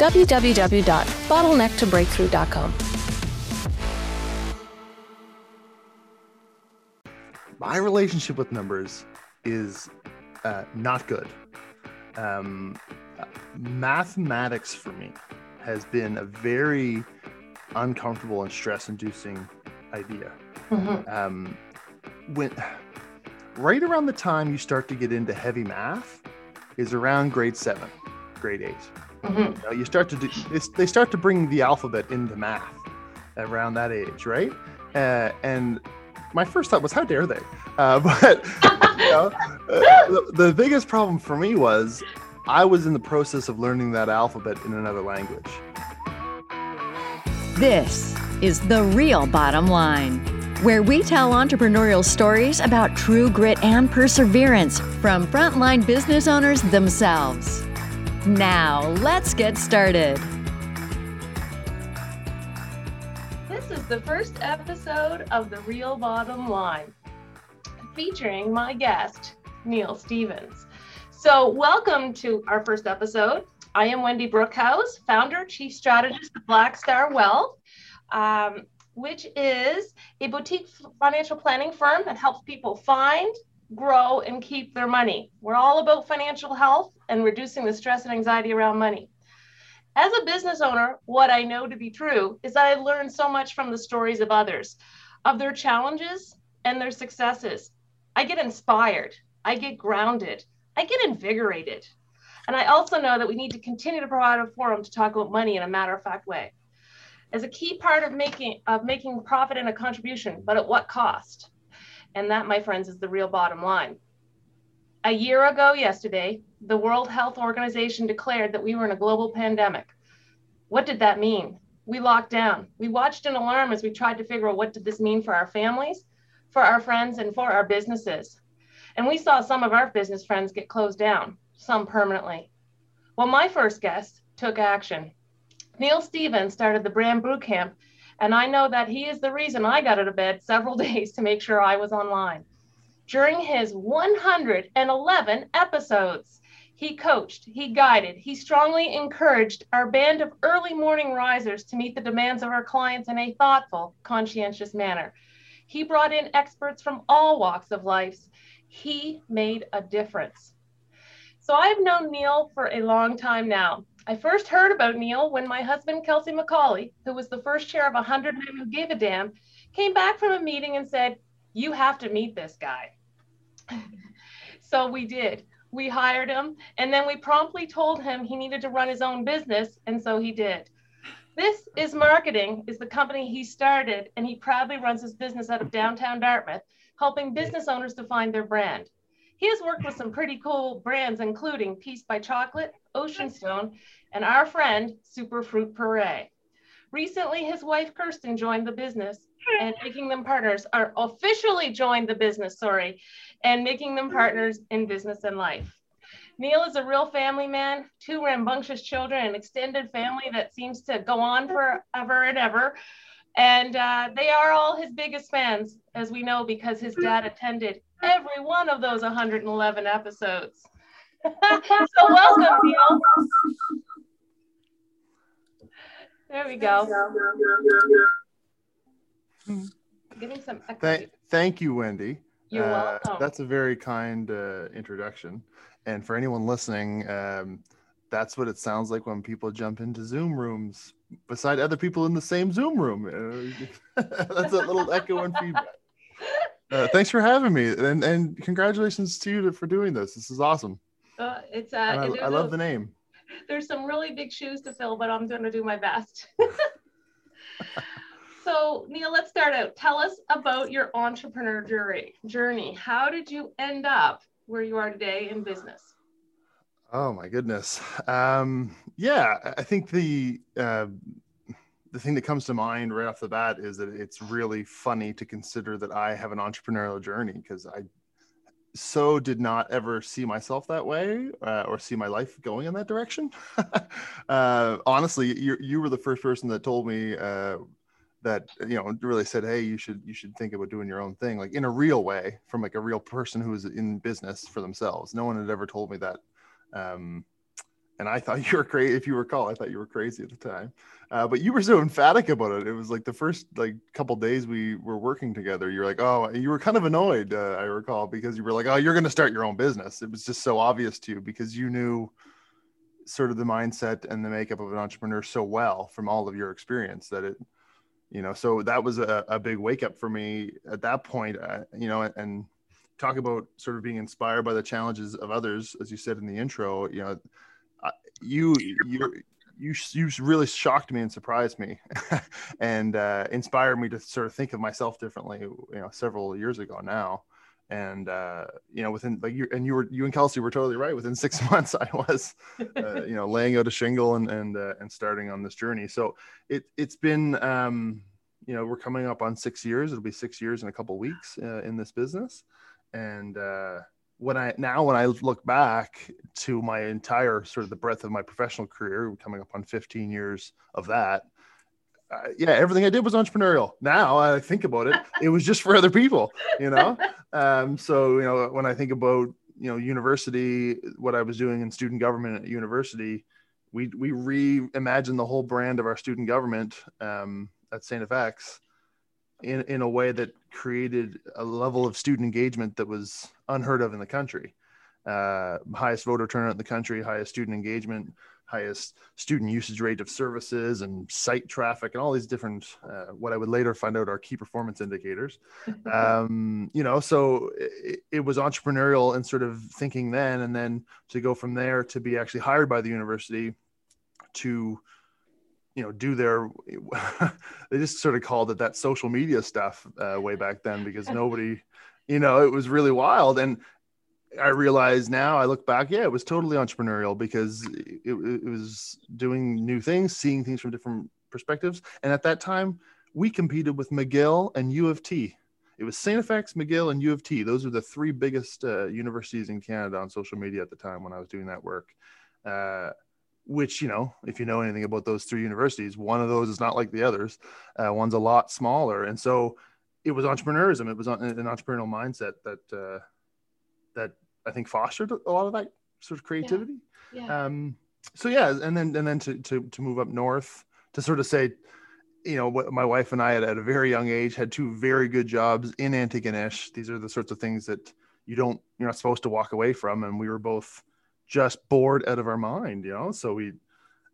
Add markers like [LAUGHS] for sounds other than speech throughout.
www.bottlenecktobreakthrough.com. My relationship with numbers is uh, not good. Um, mathematics for me has been a very uncomfortable and stress-inducing idea. Mm-hmm. Um, when right around the time you start to get into heavy math is around grade seven, grade 8 mm-hmm. you, know, you, start to do they start to bring the alphabet into math around that age, right? Uh, and my first thought was, how dare they? Uh, [LAUGHS] but you know, uh, the, the biggest problem for me was I was in the process of learning that alphabet in another language. This is the real bottom line, where we tell entrepreneurial stories about true grit and perseverance from frontline business owners themselves. Now, let's get started. This is the first episode of The Real Bottom Line, featuring my guest, Neil Stevens. So, welcome to our first episode. I am Wendy Brookhouse, founder, chief strategist of Black Star Wealth, um, which is a boutique financial planning firm that helps people find, grow, and keep their money. We're all about financial health and reducing the stress and anxiety around money. As a business owner, what I know to be true is that I learned so much from the stories of others, of their challenges and their successes. I get inspired, I get grounded, I get invigorated. And I also know that we need to continue to provide a forum to talk about money in a matter of fact way. As a key part of making of making profit and a contribution, but at what cost? And that, my friends, is the real bottom line. A year ago yesterday, the World Health Organization declared that we were in a global pandemic. What did that mean? We locked down. We watched in alarm as we tried to figure out what did this mean for our families, for our friends, and for our businesses. And we saw some of our business friends get closed down, some permanently. Well, my first guest took action. Neil Stevens started the Brand Boot Camp, and I know that he is the reason I got out of bed several [LAUGHS] days to make sure I was online. During his 111 episodes, he coached, he guided, he strongly encouraged our band of early morning risers to meet the demands of our clients in a thoughtful, conscientious manner. He brought in experts from all walks of life he made a difference. So I've known Neil for a long time now. I first heard about Neil when my husband, Kelsey McCauley, who was the first chair of 100 Men Who Gave a Damn, came back from a meeting and said, You have to meet this guy. [LAUGHS] so we did. We hired him, and then we promptly told him he needed to run his own business, and so he did. This is Marketing, is the company he started, and he proudly runs his business out of downtown Dartmouth helping business owners to find their brand. He has worked with some pretty cool brands, including Peace by Chocolate, Ocean Stone, and our friend Superfruit Puree. Recently, his wife Kirsten joined the business and making them partners, are officially joined the business, sorry, and making them partners in business and life. Neil is a real family man, two rambunctious children, an extended family that seems to go on forever and ever. And uh, they are all his biggest fans, as we know, because his dad attended every one of those 111 episodes. [LAUGHS] so welcome, Neil. There we go. Getting some thank, thank you, Wendy. You're uh, welcome. That's a very kind uh, introduction. And for anyone listening, um, that's what it sounds like when people jump into Zoom rooms beside other people in the same Zoom room. [LAUGHS] That's a little echo and feedback. Uh, thanks for having me, and and congratulations to you for doing this. This is awesome. Uh, it's uh, I, I, love a, the name. There's some really big shoes to fill, but I'm going to do my best. [LAUGHS] so Neil, let's start out. Tell us about your entrepreneur journey. journey. How did you end up where you are today in business? Oh my goodness. Um, yeah, I think the uh, the thing that comes to mind right off the bat is that it's really funny to consider that I have an entrepreneurial journey because I so did not ever see myself that way uh, or see my life going in that direction. [LAUGHS] uh, honestly, you you were the first person that told me uh, that you know really said, "Hey, you should you should think about doing your own thing, like in a real way, from like a real person who is in business for themselves." No one had ever told me that. Um, and I thought [LAUGHS] you were crazy. If you recall, I thought you were crazy at the time. Uh, but you were so emphatic about it. It was like the first like couple days we were working together. You're like, oh, you were kind of annoyed. Uh, I recall because you were like, oh, you're going to start your own business. It was just so obvious to you because you knew sort of the mindset and the makeup of an entrepreneur so well from all of your experience that it, you know, so that was a, a big wake up for me at that point. Uh, you know, and, and talk about sort of being inspired by the challenges of others, as you said in the intro. You know you you you you really shocked me and surprised me, [LAUGHS] and uh, inspired me to sort of think of myself differently. You know, several years ago now, and uh, you know, within like you and you were you and Kelsey were totally right. Within [LAUGHS] six months, I was, uh, you know, laying out a shingle and and uh, and starting on this journey. So it it's been. Um, you know, we're coming up on six years. It'll be six years in a couple weeks uh, in this business, and uh, when I now when I look back to my entire sort of the breadth of my professional career, coming up on 15 years of that, uh, yeah, everything I did was entrepreneurial. Now I think about it, it was just for other people, you know. [LAUGHS] Um, so you know, when I think about you know university, what I was doing in student government at university, we we reimagined the whole brand of our student government um, at Saint FX in, in a way that created a level of student engagement that was unheard of in the country. Uh, highest voter turnout in the country, highest student engagement, highest student usage rate of services and site traffic and all these different uh, what i would later find out are key performance indicators [LAUGHS] um, you know so it, it, was entrepreneurial and sort of thinking then and then to go from there to be actually hired by the university to you know do their [LAUGHS] they just sort of called it that social media stuff uh, way back then because [LAUGHS] nobody you know it was really wild and i realize now i look back yeah it was totally entrepreneurial because it, it was doing new things seeing things from different perspectives and at that time we competed with mcgill and u of t it was St. FX, McGill, and U of T. Those are the three biggest uh, universities in Canada on social media at the time when I was doing that work. Uh, which you know if you know anything about those three universities one of those is not like the others. Uh, one's a lot smaller. And so it was entrepreneurism. It was an entrepreneurial mindset that uh, that i think fostered a lot of that sort of creativity. Yeah. Yeah. Um, so yeah and then and then to, to to move up north to sort of say you know what my wife and i had at a very young age had two very good jobs in antigonish. These are the sorts of things that you don't you're not supposed to walk away from. And we were both just bored out of our mind, you know. So we,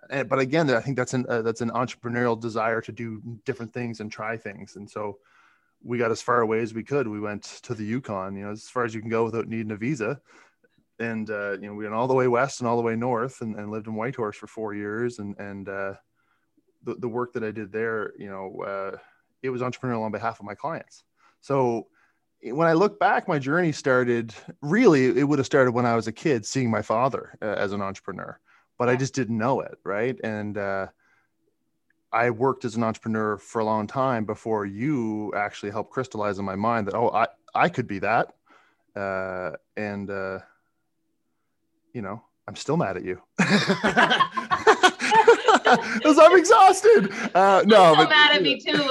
but again, I think that's an uh, that's an entrepreneurial desire to do different things and try things, and so we got as far away as we could. We went to the Yukon, you know, as far as you can go without needing a visa. And uh, you know, we went all the way west and all the way north, and, and lived in Whitehorse for four years. And and uh, the the work that I did there, you know, uh, it was entrepreneurial on behalf of my clients. So when I look back, my journey started really, it would have started when I was a kid, seeing my father uh, as an entrepreneur, but I just didn't know it. Right. And, uh, I worked as an entrepreneur for a long time before you actually helped crystallize in my mind that, oh, I, I could be that. Uh, and, uh, you know, I'm still mad at you. [LAUGHS] [LAUGHS] [LAUGHS] Because I'm exhausted. Uh, no, I'm but, mad at me too.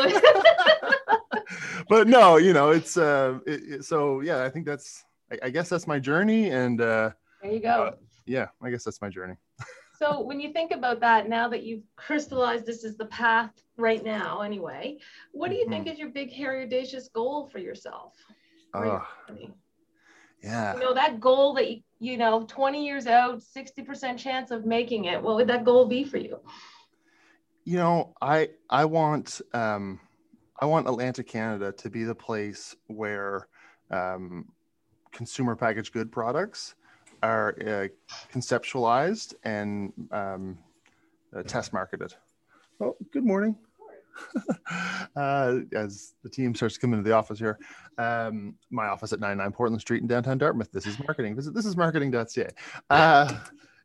But no, you know, it's uh, it, it, so yeah. I think that's, I, I, guess that's my journey, and uh, there you go. Uh, yeah, I guess that's my journey. [LAUGHS] so when you think about that, now that you've crystallized this is the path right now, anyway, what do you mm-hmm. think is your big, hairy, audacious goal for yourself? Oh, yeah. You know that goal that you, you know, 20 years out, 60% chance of making it. What would that goal be for you? You know, I I want um I want Atlantic Canada to be the place where um, consumer packaged good products are uh, conceptualized and um, uh, test marketed. Oh, good morning. [LAUGHS] uh, as the team starts to come into the office here, um, my office at 99 Portland Street in downtown Dartmouth. This is marketing. Visit this is marketing.ca. Uh,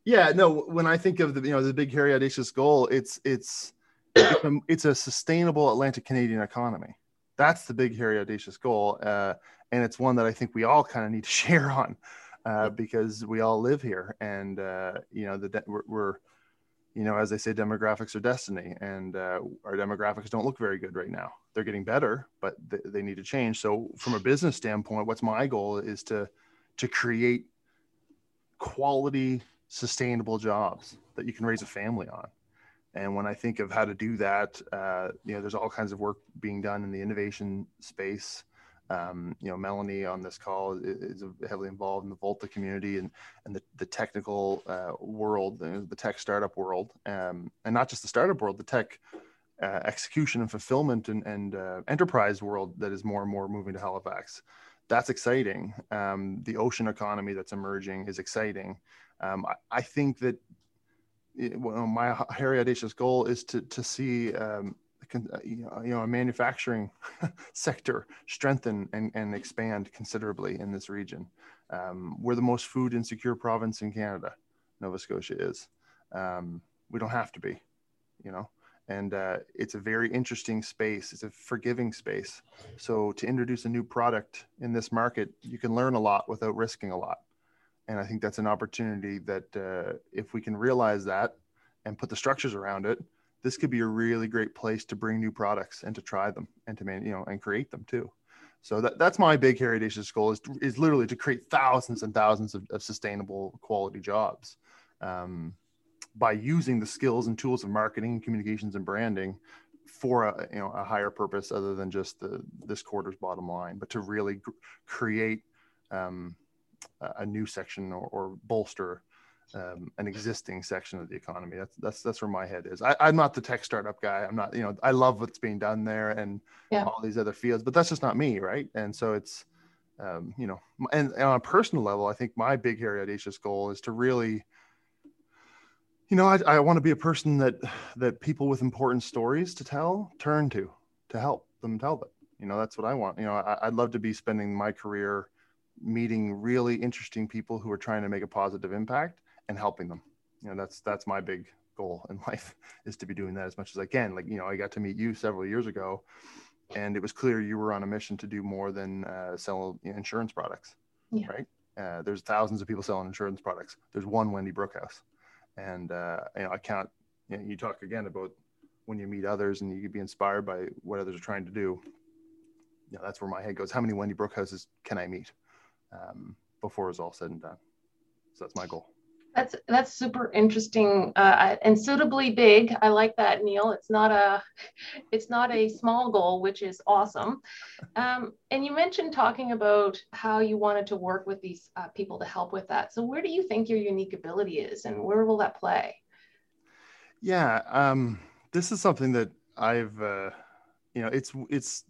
yeah, no. When I think of the you know the big hairy audacious goal, it's it's it's, a, it's a sustainable Atlantic Canadian economy. That's the big, hairy, audacious goal. Uh, and it's one that I think we all kind of need to [LAUGHS] share on uh, because we all live here. And, uh, you know, the de- we're, we're, you know, as they say, demographics are destiny. And uh, our demographics don't look very good right now. They're getting better, but th- they need to change. So, from a business standpoint, what's my goal is to, to create quality, sustainable jobs that you can raise a family on. And when I think of how to do that, uh, you know, there's all kinds of work being done in the innovation space. Um, you know, Melanie on this call is, heavily involved in the Volta community and, and the, the technical uh, world, the tech startup world, um, and not just the startup world, the tech uh, execution and fulfillment and, and uh, enterprise world that is more and more moving to Halifax. That's exciting. Um, the ocean economy that's emerging is exciting. Um, I, I, think that my hairy audacious goal is to to see um, uh, you know a manufacturing [LAUGHS] sector strengthen and, and expand considerably in this region. Um, we're the most food insecure province in Canada. Nova Scotia is. Um, we don't have to be, you know. And uh, it's a very interesting space. It's a forgiving space. So to introduce a new product in this market, you can learn a lot without risking a lot and I think that's an opportunity that uh, if we can realize that and put the structures around it, this could be a really great place to bring new products and to try them and to man, you know, and create them too. So that, that's my big audacious goal is, is literally to create thousands and thousands of, of sustainable quality jobs um, by using the skills and tools of marketing, communications, and branding for a you know a higher purpose other than just the this quarter's bottom line, but to really create um, a new section or, or bolster um, an existing section of the economy. That's that's that's where my head is. I, am not the tech startup guy. I'm not. You know, I love what's being done there and yeah. all these other fields, but that's just not me, right? And so it's, um, you know, and, and, on a personal level, I think my big, hairy, audacious goal is to really, you know, I, I want to be a person that that people with important stories to tell turn to to help them tell them. You know, that's what I want. You know, I, I'd love to be spending my career meeting really interesting people who are trying to make a positive impact and helping them. You know, that's that's my big goal in [LAUGHS] life is to be doing that as much as I can. Like, you know, I got to meet you several years ago and it was clear you were on a mission to do more than uh, sell insurance products, yeah. right? Uh, there's thousands of people selling insurance products. There's one Wendy Brookhouse. And, uh, you know, I can't, you, know, you talk again about when you meet others and you be inspired by what others are trying to do. You know, that's where my head goes. How many Wendy Brookhouses can I meet? Um, before it's all said and done. So that's my goal. That's that's super interesting uh, and suitably big. I like that, Neil. It's not a [LAUGHS] it's not a small goal, which is awesome. Um, and you mentioned talking about how you wanted to work with these uh, people to help with that. So where do you think your unique ability is, and where will that play? Yeah, um, this is something that I've uh, you know it's it's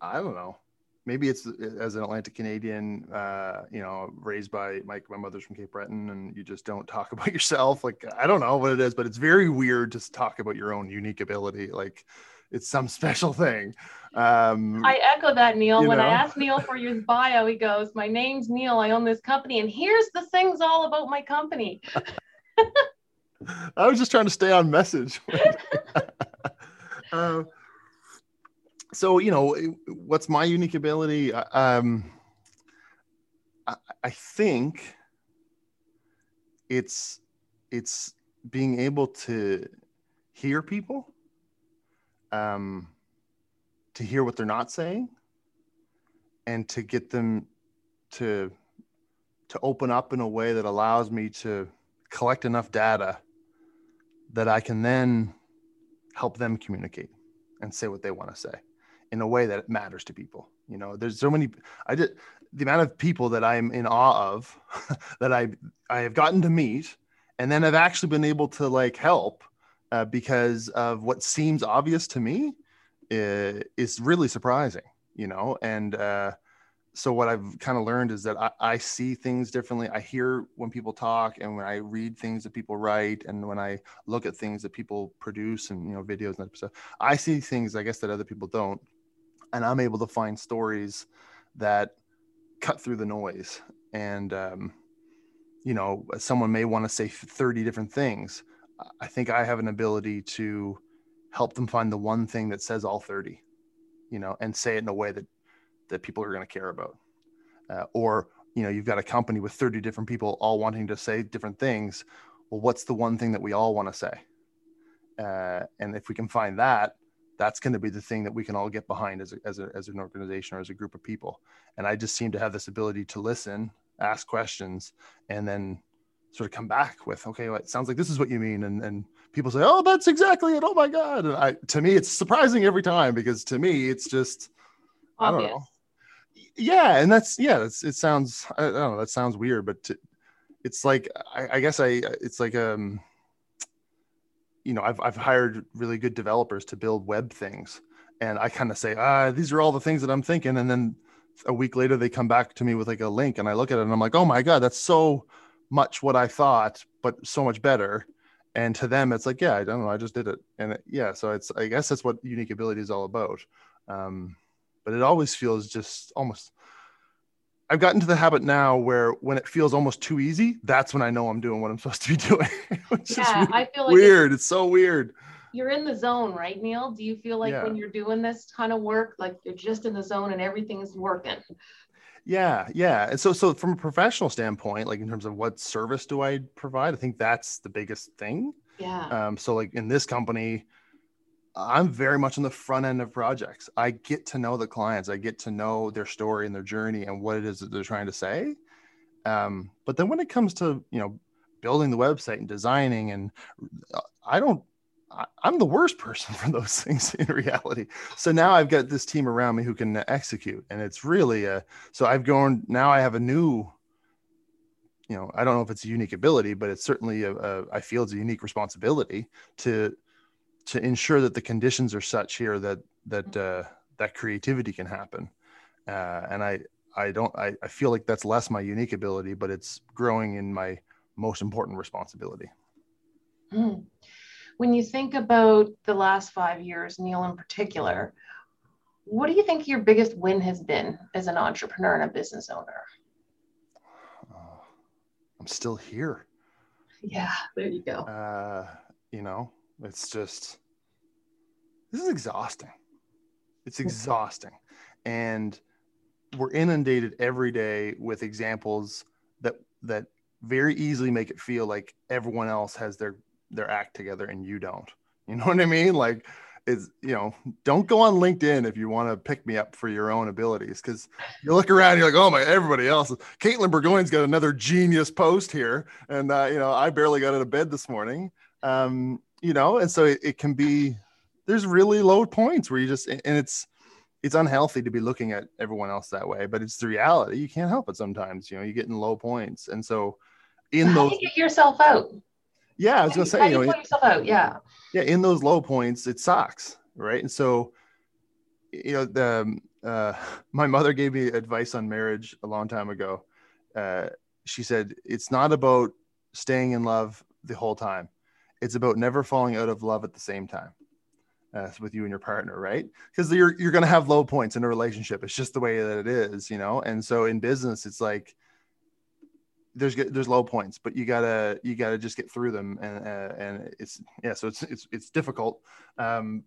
I don't know maybe it's as an Atlantic Canadian, uh, you know, raised by my, my mother's from Cape Breton and you just don't talk [LAUGHS] about yourself. Like, I don't know what it is, but it's very weird to talk about your own unique ability. Like it's some [LAUGHS] special thing. Um, I echo that, Neil. When know? I asked Neil for his bio, he goes, my name's Neil. I own this company and here's the things all about my company. [LAUGHS] I was just trying to stay on message. uh, so you know what's my unique ability? Um I, think it's it's being able to hear people um to hear what they're not saying and to get them to to open up in a way that allows me to collect enough data that I can then help them communicate and say what they want to say in a way that matters to people. You know, there's so many. I did the amount of people that I'm in awe of [LAUGHS] that I I have gotten to meet, and then I've actually been able to like help uh, because of what seems obvious to me is, is really surprising. You know, and uh, so what I've kind of learned is that I, I, see things differently. I hear when people talk, and when I read things that people write, and when I look at things that people produce, and you know, videos and stuff, I see things I guess that other people don't and I'm able to find stories that cut through the noise. And, um, you know, someone may want to say 30 different things. I think I have an ability to help them find the one thing that says all 30 you know and say it in a way that that people are going to care about uh, or you know you've got a company with 30 different people all wanting to say different things well what's the one thing that we all want to say uh, and if we can find that that's going to be the thing that we can all get behind as, a, as, a, as an organization or as a group of people. And i just seem to have this ability to listen ask questions and then sort of come back with okay well, it sounds like this is what you mean. And and people say oh that's exactly it. Oh my god. And i to me it's surprising every time because to me it's just Obvious. i don't know. Yeah and that's yeah that's it sounds i don't know that sounds weird but to, it's like I, I guess i it's like um you know I've, I've hired really good developers to build web things. And i kind of say ah these are all the things that i'm thinking. And then a week later they come back to me with like a link and i look at it and i'm like oh my god that's so much what i thought but so much better. And to them it's like yeah i don't know i just did it. And it, yeah so it's i guess that's what unique ability is all about. Um, but it always feels just almost I've gotten to the habit now where when it feels almost too easy, that's when I know I'm doing what I'm [LAUGHS] supposed to be doing. Yeah, I feel like weird. It's, it's, so weird. You're in the zone, right, Neil? Do you feel like Yeah. when you're doing this kind of work, like you're just in the zone and everything's working? Yeah, yeah. And so so from a professional standpoint, like in terms of what service do I provide, I think that's the biggest thing. Yeah. Um, so like in this company, I'm very much on the front end of projects. I get to know the clients. I get to know their story and their journey and what it is that they're trying to say. Um, but then when it comes to you know building the website and designing, and uh, I don't, I, I'm the worst [LAUGHS] person for those things in reality. So now I've got this team around me who can execute, and it's really a. So I've gone now. I have a new you know, I don't know if it's a unique ability, but it's certainly a, a I feel it's a unique responsibility to to ensure that the conditions are such here that that uh, that creativity can happen. Uh, and I I don't I, I feel like that's less my unique ability, but it's growing in my most important responsibility. Mm. When you think about the last five years, Neil in particular, what do you think your biggest win has been as an entrepreneur and a business owner? Uh, I'm still here. Yeah, there you go. Uh, you know, it's just this is exhausting. It's exhausting. And we're inundated every day with examples that that very easily make it feel like everyone else has their their act together and you don't. You know what I mean? Like is you know, don't go on LinkedIn if you want to pick me up for your own abilities because you look around, you're like, oh my, everybody else. Caitlin Burgoyne's got another genius post here, and uh, you know, I barely got out of bed this morning. Um, you know, and so it, it can be. There's really low points where you just, and it's it's unhealthy to be looking at everyone else that way, but it's the reality. You can't help it sometimes. You know, you get in low points, and so in How those, you get yourself out? yeah, I was gonna say, do you you know, put yourself out? Yeah. yeah in those low points it sucks right and so you know the uh, [LAUGHS] my mother gave me advice on marriage a long time ago uh, she said it's not about staying in love the whole time it's about never falling out of love at the same time uh, with you and your partner right? Because you're you're to have low points in a relationship. It's just the way that it is you know? And so in business it's like there's there's low points, but you gotta you gotta just get through them, and uh, and it's yeah, so it's it's it's difficult. Um,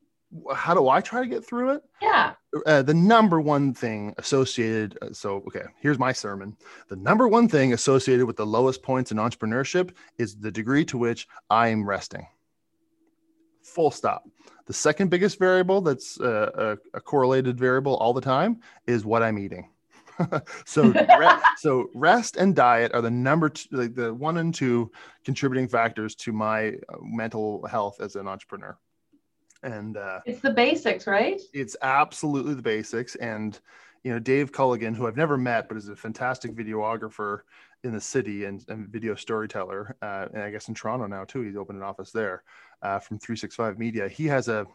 how do I try to get through it? Yeah. Uh, the number one thing associated. uh, So okay, here's my sermon. The number one thing associated with the lowest points in entrepreneurship is the degree to which I am resting. Full stop. The second biggest variable that's uh, a, a correlated variable all the time is what I'm eating. [LAUGHS] so re- [LAUGHS] so rest and diet are the number two, like the one and two contributing factors to my uh, mental health as an entrepreneur and uh, It's the basics, right? it's absolutely the basics and you know dave culligan who i've never met but is a fantastic videographer in the city and, and video storyteller uh, and i guess in toronto now too he's opened an office there uh, from 365 media he has a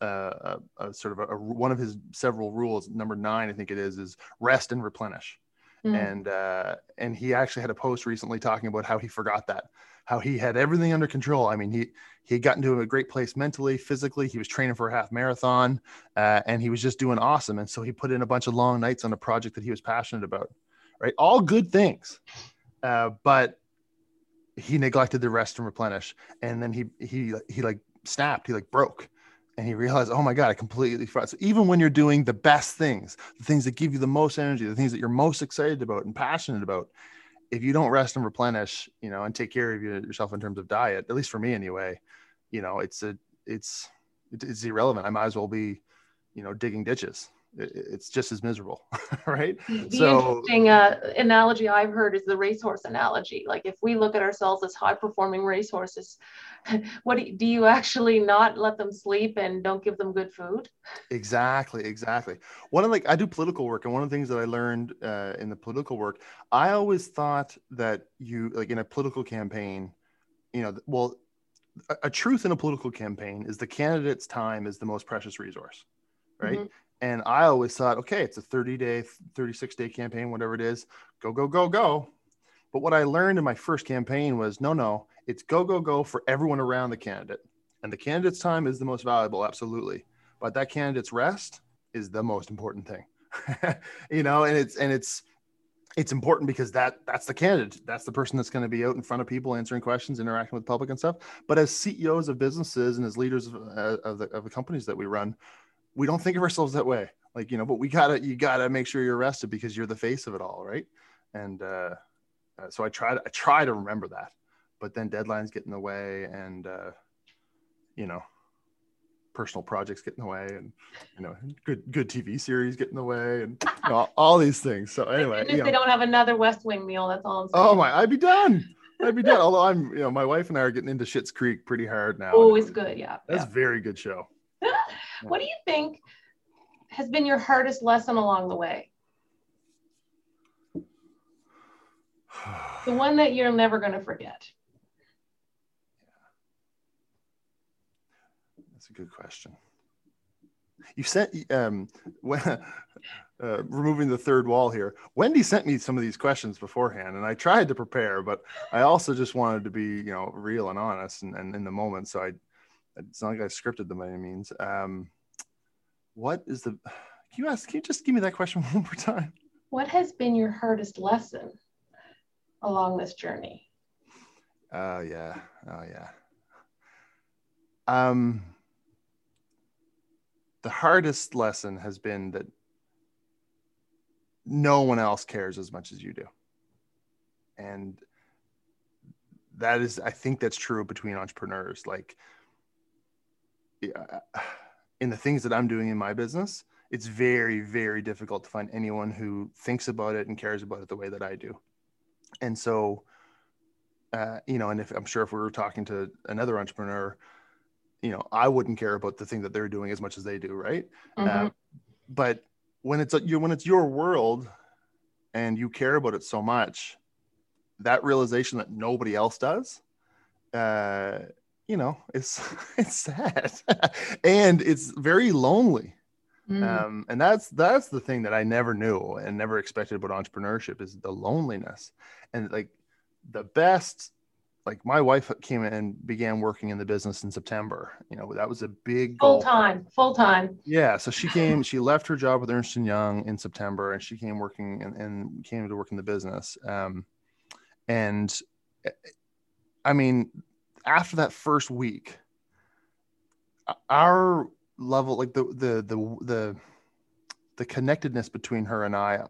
uh, a, a sort of a, a- one of his several rules number nine i think it is is rest and replenish Mm. and uh, and he actually had a post recently talking about how he forgot that how he had everything under control. I mean he he had gotten to a great place mentally physically. He was training for a half marathon uh, and he was just doing awesome. And so he put in a bunch of long nights on a project that he was passionate about right? All good things uh, but he neglected the rest and replenish. And then he he he like snapped. He like broke. And he realized, oh my God, I completely forgot. So even when you're doing the best things, the things that give you the most energy, the things that you're most excited about and passionate about, if you don't rest and replenish, you know, and take care of yourself in terms of diet, at least for me anyway, you know, it's a, it's, it's irrelevant. I might as well be, you know, digging ditches it's just as miserable, [LAUGHS] right? The so, interesting uh, analogy I've heard is the racehorse analogy. Like if we look at ourselves as high performing racehorses, [LAUGHS] what do you, do you actually not let them sleep and don't give them good food? Exactly, exactly. One of like I do political work, and one of the things that I learned uh, in the political work, I always thought that you like in a political campaign, you know, well, a, a truth in a political campaign is the candidate's time is the most precious resource right? Mm-hmm. And I always thought, okay, it's a 30 day, 36 day campaign, whatever it is, go, go, go, go. But what I learned in my first campaign was no, no, it's go, go, go for everyone around the candidate. And the candidate's time is the most valuable, absolutely. But that candidate's rest is the most important thing. [LAUGHS] you know, and it's, and it's, it's important because that that's the candidate that's the person that's going to be out in front of people answering questions interacting with the public and stuff but as ceos of businesses and as leaders of, uh, of, the, of the companies that we run we don't think of ourselves that way. Like you know but we gotta you gotta make sure you're rested because you're the face of it all right? And uh, uh, so i try to i try to remember that but then deadlines get in the way and uh, you know personal projects get in the way and you know good good tv series get in the way and you know, all, all, these things. So anyway if know, they don't have another west wing meal that's all i'm saying. oh my i'd be done. I'd be done. [LAUGHS] Although i'm you know my wife and i are getting into Schitt's Creek pretty hard now. Oh it's good yeah that's yeah. very good show what do you think has been your hardest lesson along the way? The one that you're never going to forget. That's a good question. You sent um, when, [LAUGHS] uh, removing the third wall here. Wendy sent me some of these questions beforehand, and I tried to prepare, but I also just wanted to be, you know, real and honest and, and in the moment. So I, it's not like I scripted them by any means. Um, what is the can you ask can you just give me that question [LAUGHS] one more time? What has been your hardest lesson along this journey? Oh yeah. Oh yeah. Um the hardest lesson has been that no one else cares as much as you do. And that is i think that's true between entrepreneurs. Like yeah, in the things that I'm doing in my business, it's very, very difficult to find anyone who thinks about it and cares about it the way that I do. And so, uh, you know, and if I'm sure if we were talking to another entrepreneur, you know, I wouldn't care about the thing that they're doing as much as they do, right? Mm-hmm. Uh, but when it's you, when it's your world, and you care about it so much, that realization that nobody else does, uh, you know, it's [LAUGHS] it's sad [LAUGHS] and it's very lonely. Mm. Um, and that's that's the thing that I never knew and never expected about entrepreneurship is the loneliness. And like the best, like my wife came in and began working in the business in September. You know, that was a big full time, full time. Yeah. So she came, she left her job with Ernst and Young in September and she came working and, and came to work in the business. Um, and I mean, after that first week, our level, like the the the the the connectedness between her and I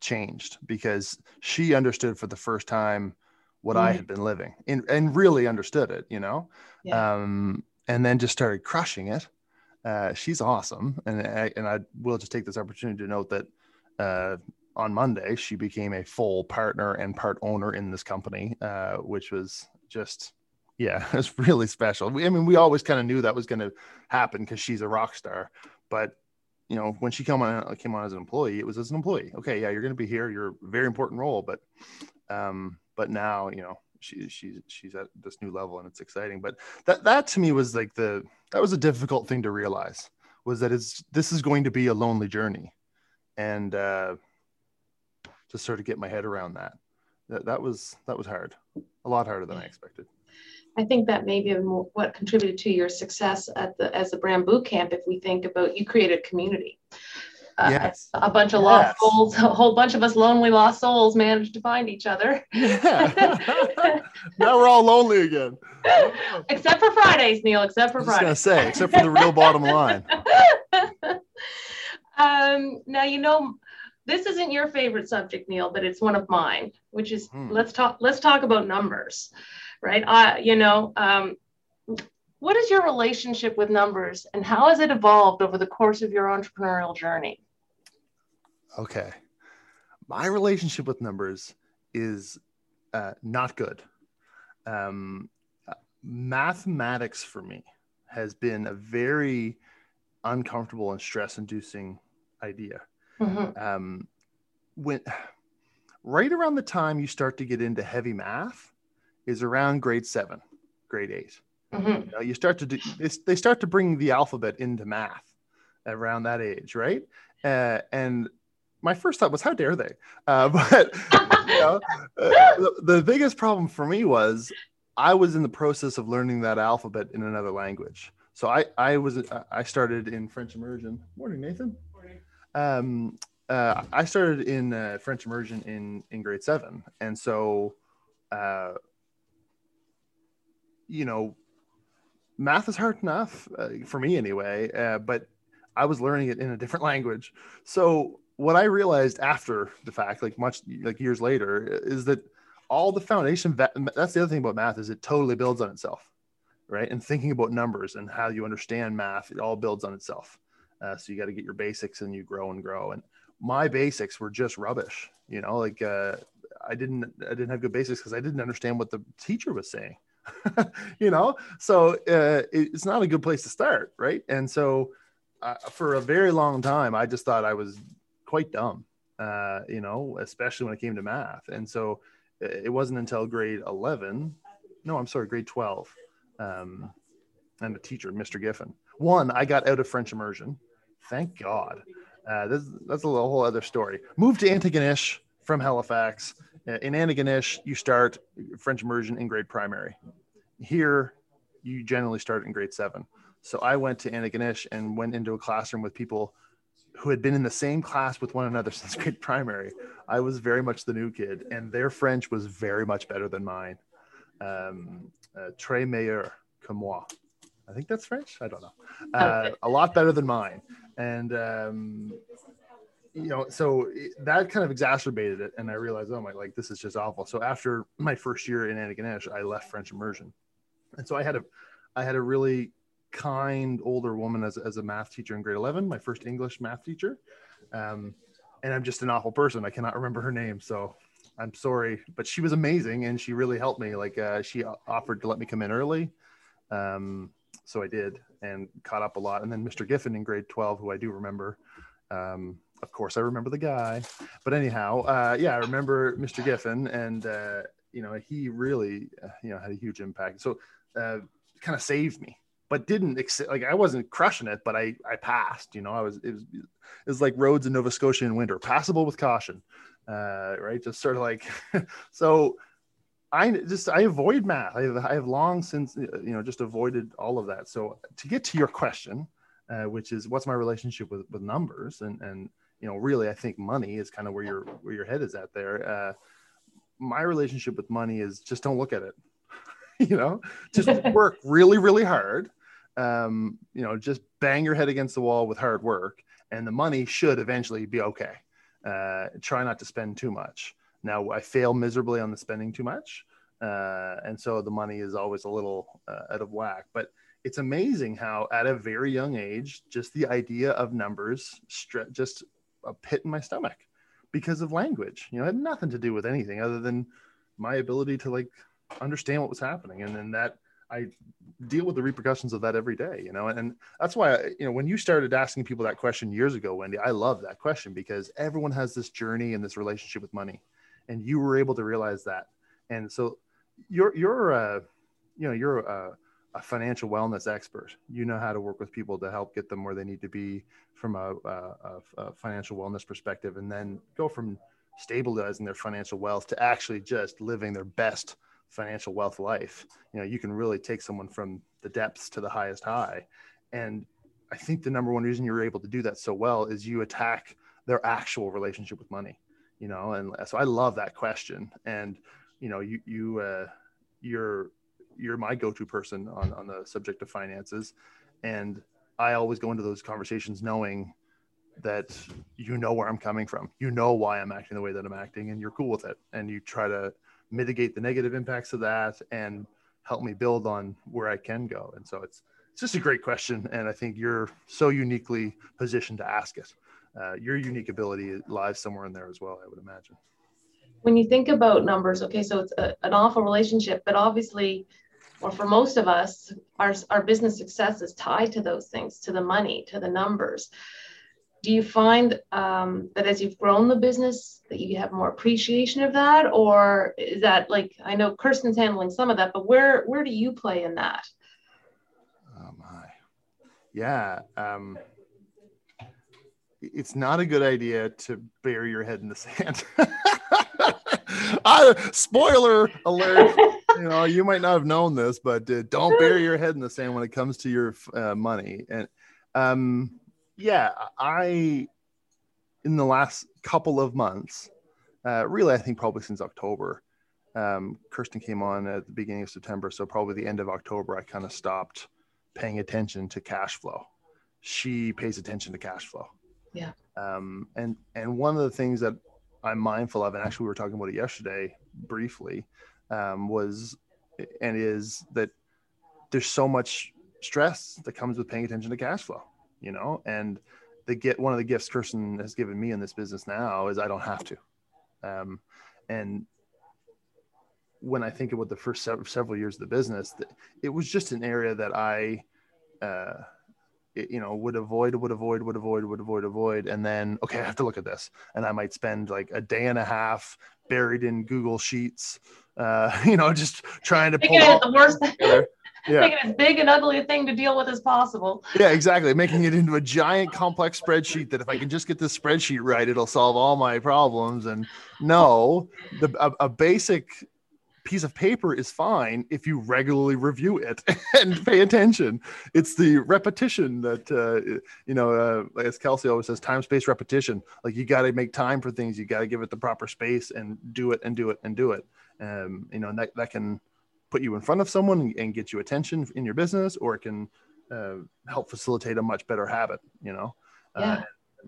changed because she understood for the first time what mm-hmm. I had been living and, and really understood it, you know, yeah. um, and then just started crushing it. Uh, she's awesome. And I, and I will just take this opportunity to note that, uh, on Monday, she became a full partner and part owner in this company, uh, which was just yeah, [LAUGHS] it's really special. We, I mean, we always kind of knew that was going to happen because she's a rock star. But you know, when she came on came on as an employee, it was as an employee. Okay, yeah, you're going to be here. You're a very important role, but um, but now you know she she's she's at this new level and it's exciting. But that that to me was like the that was a difficult thing to realize was that it's this is going to be a lonely journey, and uh, to sort of get my head around that that that was that was hard, a lot harder than I expected. I think that may be what contributed to your success at the as the brand boot camp. If we think about you created community. uh, Yes. a bunch of Yes. lost souls, a whole bunch of us lonely lost souls managed to find each other. Yeah. [LAUGHS] now we're all lonely again. [LAUGHS] except for Fridays, Neil, except for I for was just gonna say, except for the real bottom line. [LAUGHS] um, now you know this isn't your favorite subject, Neil, but it's one of mine, which is Hmm. let's talk let's talk about numbers, right? You know, um, what is your relationship with numbers and how has it evolved over the course of your entrepreneurial journey? Okay. My relationship with numbers is uh, not good. Um, mathematics for me has been a very uncomfortable and stress inducing idea. Mhm. Um, when right around the time you start to get into heavy math is around grade seven, grade eight. Mhm. You, know, you start to do they, they start to bring the alphabet into math around that age right? Uh, and my first thought was how dare they? Uh, [LAUGHS] but you know, uh, the, the biggest problem for me was i was in the process of learning that alphabet in another language. So i i was i started in french immersion. Morning nathan. Um uh, i started in uh, french immersion in in grade seven. And so uh you know math is hard enough uh, for me anyway uh, but i was learning it in a different language. So what i realized after the fact like much like years later is that all the foundation that's the other thing about math is it totally builds on itself right? And thinking about numbers and how you understand math it all builds on itself. Uh, so you got to get your basics and you grow and grow. And my basics were just rubbish you know like uh, i didn't i didn't have good basics because i didn't understand what the teacher was saying [LAUGHS] you know? So uh, it- it's not a good place to start right? And so uh, for a very long time i just thought i was quite dumb uh, you know especially when it came to math. And so it wasn't until grade 11 no i'm sorry grade 12 um, and the teacher mr giffen one i got out of french immersion. Thank god. Uh, this, that's a whole other story. Moved to antigonish from halifax. Uh, in antigonish you start french immersion in grade primary. Here you generally start in grade seven. So i went to antigonish and went into a classroom with people who had been in the same class with one another [LAUGHS] since grade primary. I was very much the new kid and their french was very much better than mine. Um, uh, très meilleur que moi. I think that's french? I don't know. Uh, a lot better than mine. And um, you know so that kind of exacerbated it and i realized oh my like this is just awful. So after my first year in antigonish i left french immersion. And so i had a i had a really kind older woman as, as a math teacher in grade 11 my first english math teacher. Um, and i'm just an awful person. I cannot remember her name. So i'm sorry but she was amazing and she really helped me. Like uh, she offered to let me come in early. Um, so i did and caught up a lot. And then mr giffen in grade 12 who i do remember um, of course i remember the guy but anyhow uh, yeah i remember mr giffen and uh, you know he really uh, you know had a huge impact so uh, kind of saved me but didn't ex- like i wasn't crushing it but i i passed you know i was it was it was like roads in nova scotia in winter passable with caution uh, right just sort of like [LAUGHS] so I just I avoid math. I have, I have long since uh, you know just avoided all of that. So to get to your question, uh, which is what's my relationship with, with numbers and and you know really I think money is kind of where your where your head is at there. Uh, my relationship with money is just don't look at it. [LAUGHS] you know, just [LAUGHS] work really really hard. Um, you know, just bang your head against the wall with hard work, and the money should eventually be okay. Uh, try not to spend too much. Now I fail miserably on the spending too much, uh, and so the money is always a little uh, out of whack. But it's amazing how, at a very young age, just the idea of numbers stre- just a pit in my stomach because of language. You know, had nothing to do with anything other than my ability to like understand what was happening, and then that I deal with the repercussions of that every day. You know, and that's why you know when you started asking people that question years ago, Wendy, I love that question because everyone has this journey and this relationship with money and you were able to realize that and so you're you're uh you know you're a, a financial wellness expert you know how to work with people to help get them where they need to be from a, a, a financial wellness perspective and then go from stabilizing their financial wealth to actually just living their best financial wealth life you know you can really take someone from the depths to the highest high and I think the number one reason you're able to do that so well is you attack their actual relationship with money, you know. And so I love that question. And you know, you you uh, you're you're my go-to person on on the subject of finances, and I always go into those conversations knowing that you know where I'm coming from. You know why I'm acting the way that I'm acting, and you're cool with it. And you try to mitigate the negative impacts of that and help me build on where I can go. And so it's it's just a great question, and I think you're so uniquely positioned to ask it. Uh, your unique ability lies somewhere in there as well, I would imagine. When you think about numbers, okay, so it's a, an awful relationship, but obviously, or for most of us, our, our business success is tied to those things, to the money, to the numbers. Do you find um, that as you've grown the business, that you have more appreciation of that, or is that like I know Kirsten's handling some of that, but where where do you play in that? Oh my, yeah. Um, it's not a good idea to bury your head in the sand. [LAUGHS] spoiler alert! [LAUGHS] you know, you might not have known this, but uh, don't bury your head in the sand when it comes to your uh, money. And um, yeah, I in the last couple of months, uh, really, I think probably since October. Um, Kirsten came on at the beginning of September, so probably the end of October, I kind of stopped paying attention to cash flow. She pays attention to cash flow. Yeah. Um, and and one of the things that I'm mindful of, and actually we were talking about it yesterday briefly, um, was and is that there's so much stress that comes with paying attention to cash flow, you know, and the get one of the gifts Kirsten has given me in this business now is I don't have to. Um, and when I think about the first several, years of the business, it was just an area that I, uh, it, you know, would avoid, would avoid, would avoid, would avoid, avoid, and then okay, I have to look at this, and I might spend like a day and a half buried in Google Sheets, uh, [LAUGHS] you know, just trying to pull it the worst. [LAUGHS] [LAUGHS] yeah. making as big and ugly a thing to deal with as possible. Yeah, exactly. Making it into a giant complex spreadsheet that if I can just get this spreadsheet right, it'll solve all my problems. And no, the a, a basic piece of paper is fine if you regularly review it and pay attention. It's the repetition that uh, you know, uh, as Kelsey always says, time, space, repetition. Like you got to make time for things. You got to give it the proper space and do it and do it and do it. Um, you know, and that that can put you in front of someone and get you attention in your business, or it can uh, help facilitate a much better habit. You know, uh.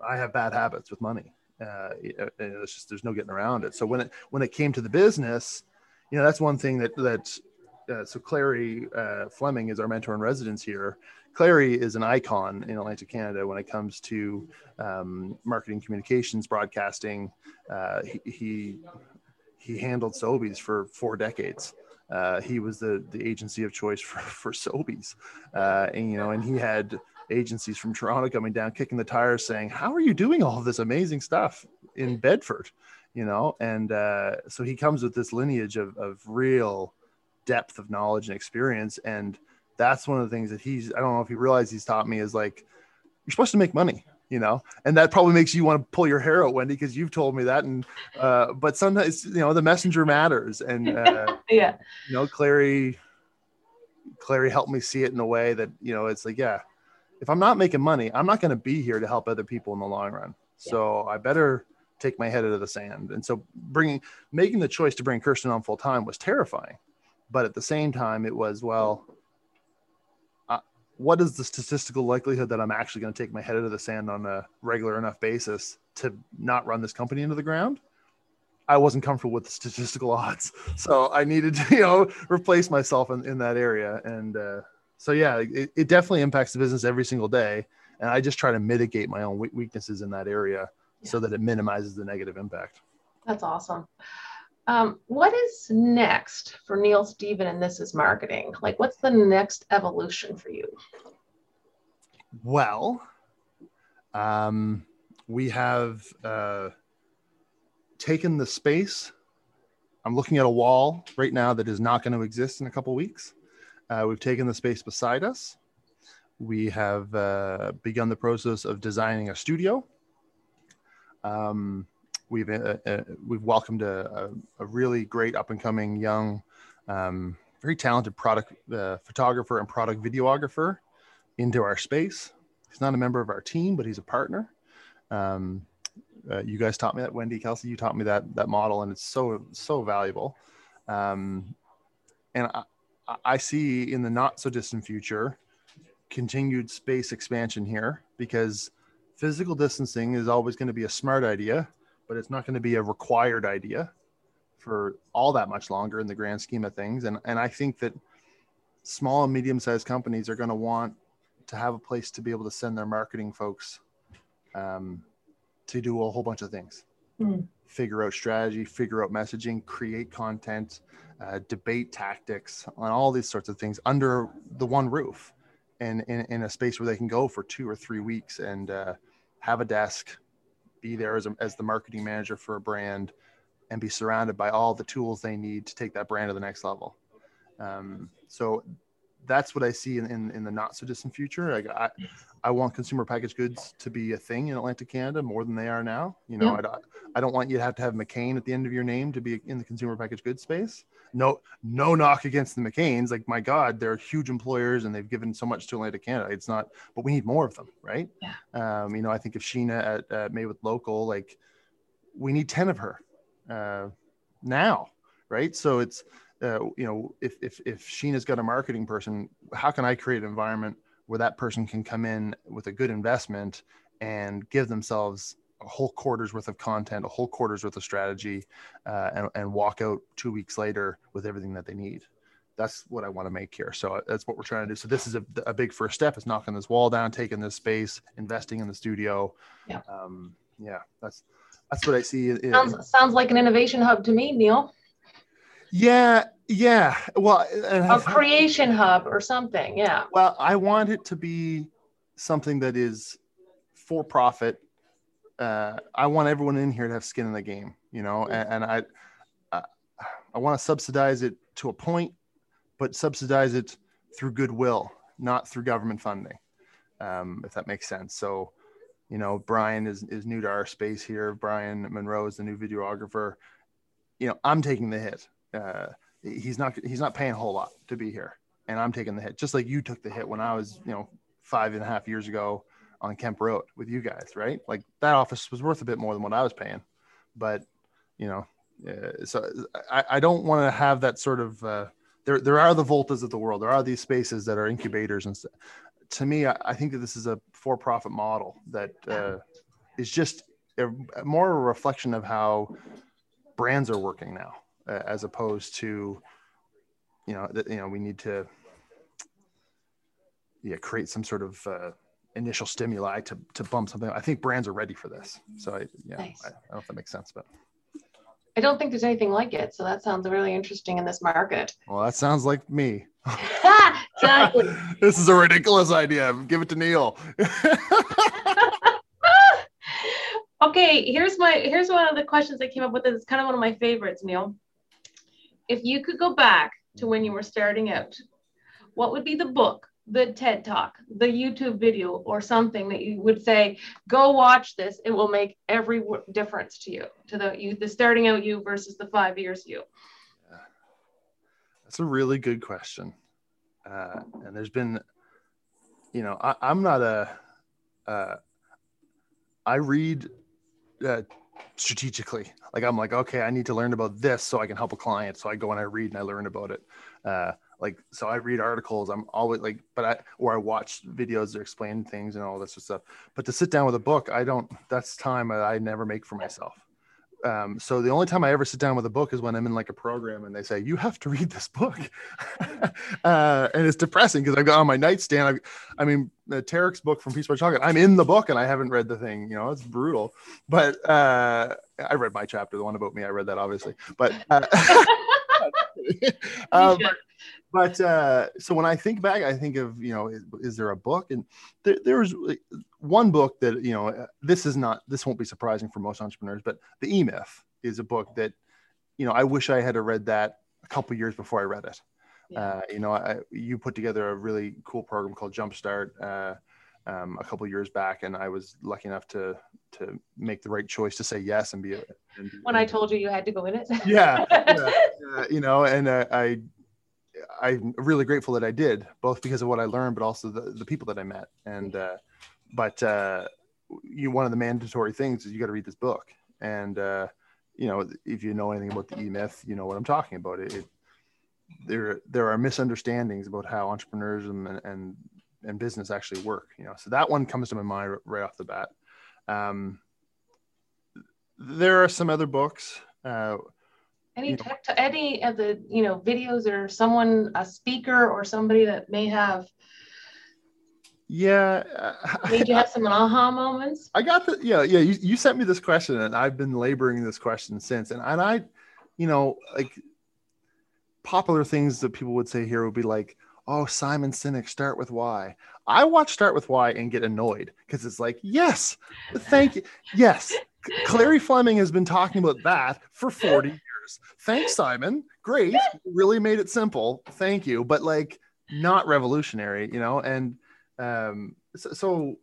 I have bad habits with money. Uh, it's just there's no getting around it. So when it when it came to the business you know that's one thing that that uh, so Clary uh, Fleming is our mentor in residence here. Clary is an icon in Atlantic Canada when it comes to um, marketing, communications, broadcasting. Uh, he, he, he handled Sobeys for four decades. Uh, he was the the agency of choice for [LAUGHS] for Sobeys, uh, and you know, and he had agencies from Toronto coming down, kicking the tires, saying, "How are you doing all this amazing stuff in Bedford?" you know and uh, so he comes with this lineage of, of real depth of knowledge and experience and that's one of the things that he's i don't know if he realized he's taught me is like you're supposed to make money you know and that probably makes you want to pull your hair out wendy because you've told me that and uh, but sometimes you know the messenger matters and uh, [LAUGHS] yeah you know clary clary helped me see it in a way that you know it's like yeah if i'm not making money i'm not going to be here to help other people in the long run so i better take my head out of the sand. And so bringing, making the choice to bring Kirsten on full time was terrifying. But at the same time, it was, well, what is the statistical likelihood that I'm actually going to take my head out of the sand on a regular enough basis to not run this company into the ground? I wasn't comfortable with the statistical [LAUGHS] odds. So I needed to, [LAUGHS] you know, replace myself in, in that area. And uh, so, yeah, it, it definitely impacts the business every single day. And I just try to mitigate my own weaknesses in that area so that it minimizes the negative impact. That's awesome. Um, what is next for Neil Stephen and this is marketing? Like, what's the next evolution for you? Well, um, we have uh, taken the space. I'm looking at a wall right now that is not going to exist in a couple weeks. Uh, we've taken the space beside us. We have uh, begun the process of designing a studio um, we've uh, uh, we've welcomed a, a, a, really great up and coming young, um, very talented product uh, photographer and product videographer into our space. he's not a member of our team, but he's a partner. Um, uh, you guys taught me that, Wendy Kelsey. You taught me that that model, and it's so so valuable. Um, and I, I see in the not so distant future continued space expansion here because physical distancing is always going to be a smart idea, but it's not going to be a required idea for all that much longer in the grand scheme of things. And and I think that small and medium sized companies are going to want to have a place to be able to send their marketing folks um, to do a whole bunch of things. Mm. Figure out strategy, figure out messaging, create content, uh, debate tactics, on all these sorts of things under the one roof, and in, in a space where they can go for two or three weeks and uh, have a desk, be there as, a, as the marketing manager for a brand, and be surrounded by all the tools they need to take that brand to the next level. Um, so that's what I see in, in, in the not so distant future. Like I, I want consumer packaged goods to be a thing in Atlantic Canada more than they are now. You know, yeah. I, I don't want you to have to have McCain at the end of your name to be in the consumer packaged goods space. No, no knock against the McCains. Like my God, they're huge employers and they've given so much to Atlantic Canada. It's not, but we need more of them, right? Yeah. Um, you know, I think of Sheena at, at Made with Local, like we need 10 of her uh, now, right? So it's, uh, you know, if, if, if Sheena's got a marketing person, how can I create an environment where that person can come in with a good investment and give themselves a whole quarter's worth of content, a whole quarter's worth of strategy, uh, and, and walk out two weeks later with everything that they need. That's what I want to make here. So uh, that's what we're trying to do. So this is a, a big first step is knocking this wall down, taking this space, investing in the studio. Yeah. Um, yeah, that's, that's what I see. Sounds, sounds like an innovation hub to me, Neil. Yeah, yeah. Well, a creation hub or something. Yeah. Well, I want it to be something that is for profit. Uh, I want everyone in here to have skin in the game, you know, and, and I, I, I want to subsidize it to a point, but subsidize it through goodwill, not through government funding, um, if that makes sense. So, you know, Brian is, is new to our space here. Brian Monroe is the new videographer. You know, I'm taking the hit uh, he's not he's not paying a whole lot to be here, and I'm taking the hit, just like you took the hit when I was you know five and a half years ago on Kemp Road with you guys, right? Like that office was worth a bit more than what I was paying, but you know, uh, so I, I don't want to have that sort of. Uh, there, there are the Voltas of the world. There are these spaces that are incubators, and st- to me, I, I, think that this is a for-profit model that uh, is just a, more a reflection of how brands are working now uh, as opposed to you know that you know we need to yeah create some sort of uh, initial stimuli to to bump something. I think brands are ready for this. So i yeah nice. I, I, don't know if that makes sense but. I don't think there's anything like it. So that sounds really interesting in this market. [LAUGHS] Well that sounds like me. Exactly. [LAUGHS] This is a ridiculous idea. Give it to neil. [LAUGHS] Okay here's my here's one of the questions i came up with it's kind of one of my favorites neil if you could go back to when you were starting out, what would be the book, the TED Talk, the YouTube video, or something that you would say, go watch this. It will make every difference to you, to the you, the starting out you versus the five years you. That's a really good question. Uh, and there's been, you know, I, am not a. Uh, I read uh, strategically. Like I'm like, okay, I need to learn about this so I can help a client. So I go and I read and I learn about it. Uh, like so I read articles. I'm always like, but I or I watch videos that explain things and all this sort of stuff. But to sit down with a book, I don't. That's time I never make for myself um, so the only time I ever sit down with a book is when I'm in like a program and they say you have to [LAUGHS] read this book, [LAUGHS] uh, and it's depressing because I've got on my nightstand. I've, I mean, the Tareq's book from Peace by Chocolate. I'm in the book and I haven't read the thing. You know, it's brutal. But uh, I read my chapter, the one about me. I read that obviously, but. Uh, [LAUGHS] um, but uh, so when I think back, I think of you know, is, is there a book? And there, there's one book that you know, this is not this won't be surprising for most entrepreneurs, but the E Myth is a book that you know I wish I had read that a couple years before I read it. Yeah. Uh, you know, I, you put together a really cool program called Jumpstart uh, um, a couple years back, and I was lucky enough to to make the right choice to say yes and be. A, and, when I told you you had to go in it. [LAUGHS] yeah, yeah, yeah, [LAUGHS] you know, and uh, I I'm really grateful that I did, both because of what I learned, but also the, the people that I met. And uh, but uh, you one of the mandatory things is you got to read this book, and uh, you know if you know anything about the E Myth, you know what I'm talking about. It, it there there are misunderstandings about how entrepreneurs and, and and business actually work. You know, so that one comes to my mind right off the bat. Um, there are some other books. Uh, any tech, any of the you know videos or someone a speaker or somebody that may have yeah Did you have some aha moments? I got the yeah yeah you, you sent me this question and i've been laboring this question since and, and i you know like popular things that people would say here would be like oh simon sinek start with why i watch start with why and get annoyed because it's like yes thank you yes clary fleming has been talking about that for 40 years. Thanks simon great really made it simple thank you but like not revolutionary you know and um so, so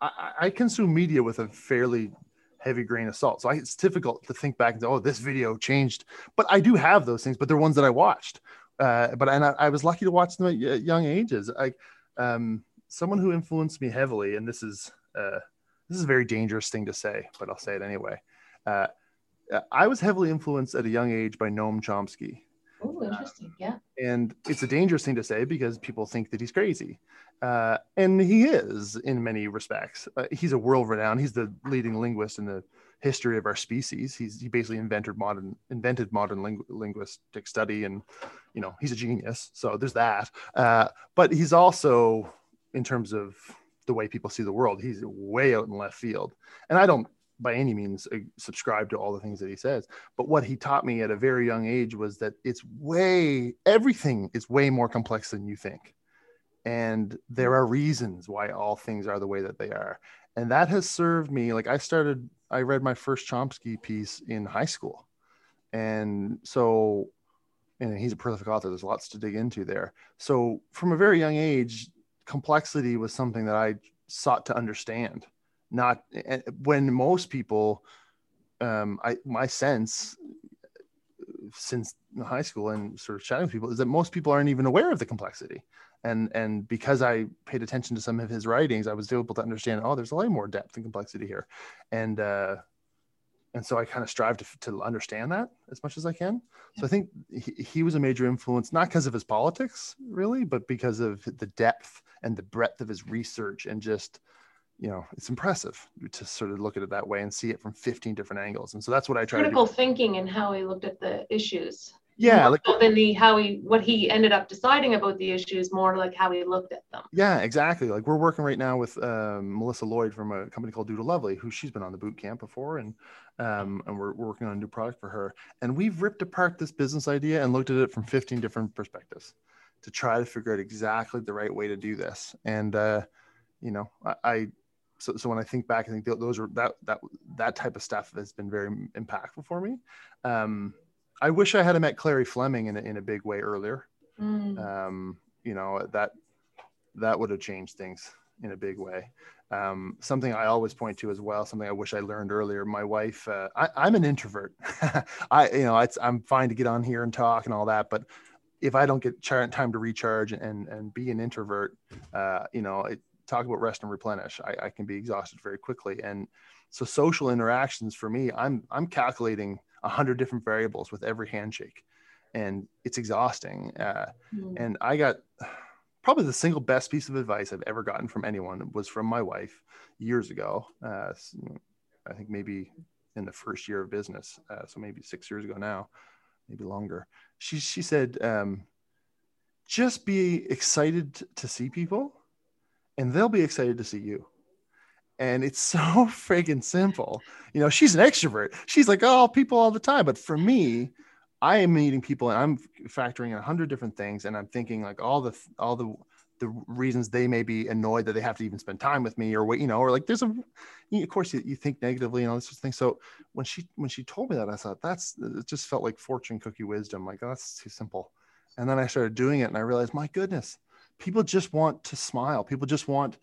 I, I consume media with a fairly heavy grain of salt. So I, it's difficult to think back and say, oh, this video changed. But I do have those things, but they're ones that I watched. Uh, but and I, I, was lucky to watch them at young ages. I, um, someone who influenced me heavily, and this is uh, this is a very dangerous thing to say, but I'll say it anyway. Uh, I was heavily influenced at a young age by Noam Chomsky. Oh, interesting. Yeah. And it's a dangerous thing to say because people think that he's crazy. Uh, and he is in many respects. Uh, he's a world renowned. He's the leading linguist in the history of our species. He's he basically invented modern invented modern ling- linguistic study, and you know he's a genius. So there's that. Uh, but he's also, in terms of the way people see the world, he's way out in left field. And I don't by any means uh, subscribe to all the things that he says. But what he taught me at a very young age was that it's way everything is way more complex than you think. And there are reasons why all things are the way that they are. And that has served me like i started i read my first chomsky piece in high school. And so and he's a prolific author there's lots to dig into there. So from a very young age complexity was something that i sought to understand not when most people um i my sense since high school and sort of chatting with people is that most people aren't even aware of the complexity. And and because i paid attention to some of his writings i was able to understand oh there's a lot more depth and complexity here. And uh and so i kind of strive to, to understand that as much as i can. So i think he, he was a major influence not because of his politics really but because of the depth and the breadth of his research and just you know it's impressive to sort of look at it that way and see it from 15 different angles. And so that's what i try critical thinking and how he looked at the issues. Yeah like than the how he what he ended up deciding about the issues more like how he looked at them. Yeah exactly. Like we're working right now with um, melissa lloyd from a company called doodle lovely who she's been on the boot camp before and um, and we're, we're working on a new product for her. And we've ripped apart this business idea and looked at it from 15 different perspectives to try to figure out exactly the right way to do this. And uh, you know I, I so, so when I think back, I think those are that that that type of stuff has been very impactful for me. Um, I wish I had met Clary Fleming in a, in a big way earlier. Mm. Um, you know that that would have changed things in a big way. Um, something I always point to as well. Something I wish I learned earlier. My wife, uh, I, am an introvert. [LAUGHS] I, you know, I'm fine to get on here and talk and all that, but if I don't get time to recharge and and be an introvert, uh, you know, it, talk about rest and replenish. I, I can be exhausted very quickly, and so social interactions for me, I'm I'm calculating a hundred different variables with every handshake, and it's exhausting. Uh, mm. And I got probably the single best piece of advice I've ever gotten from anyone was from my wife years ago. Uh, I think maybe in the first year of business, uh, so maybe six years ago now, maybe longer. She she said, um, just be excited to see people, and they'll be excited to see you and it's [LAUGHS] so friggin' simple. You know, she's an extrovert. She's like, oh, people all the time. But for me, I am meeting people and I'm factoring in a hundred different things, and I'm thinking like all the all the the reasons they may be annoyed that they have to even spend time with me or what you know or like there's a of course you, you think negatively and all this sort of thing so when she when she told me that i thought that's it just felt like fortune cookie wisdom like oh, that's too simple and then i started doing it and i realized my goodness people just want to smile people just want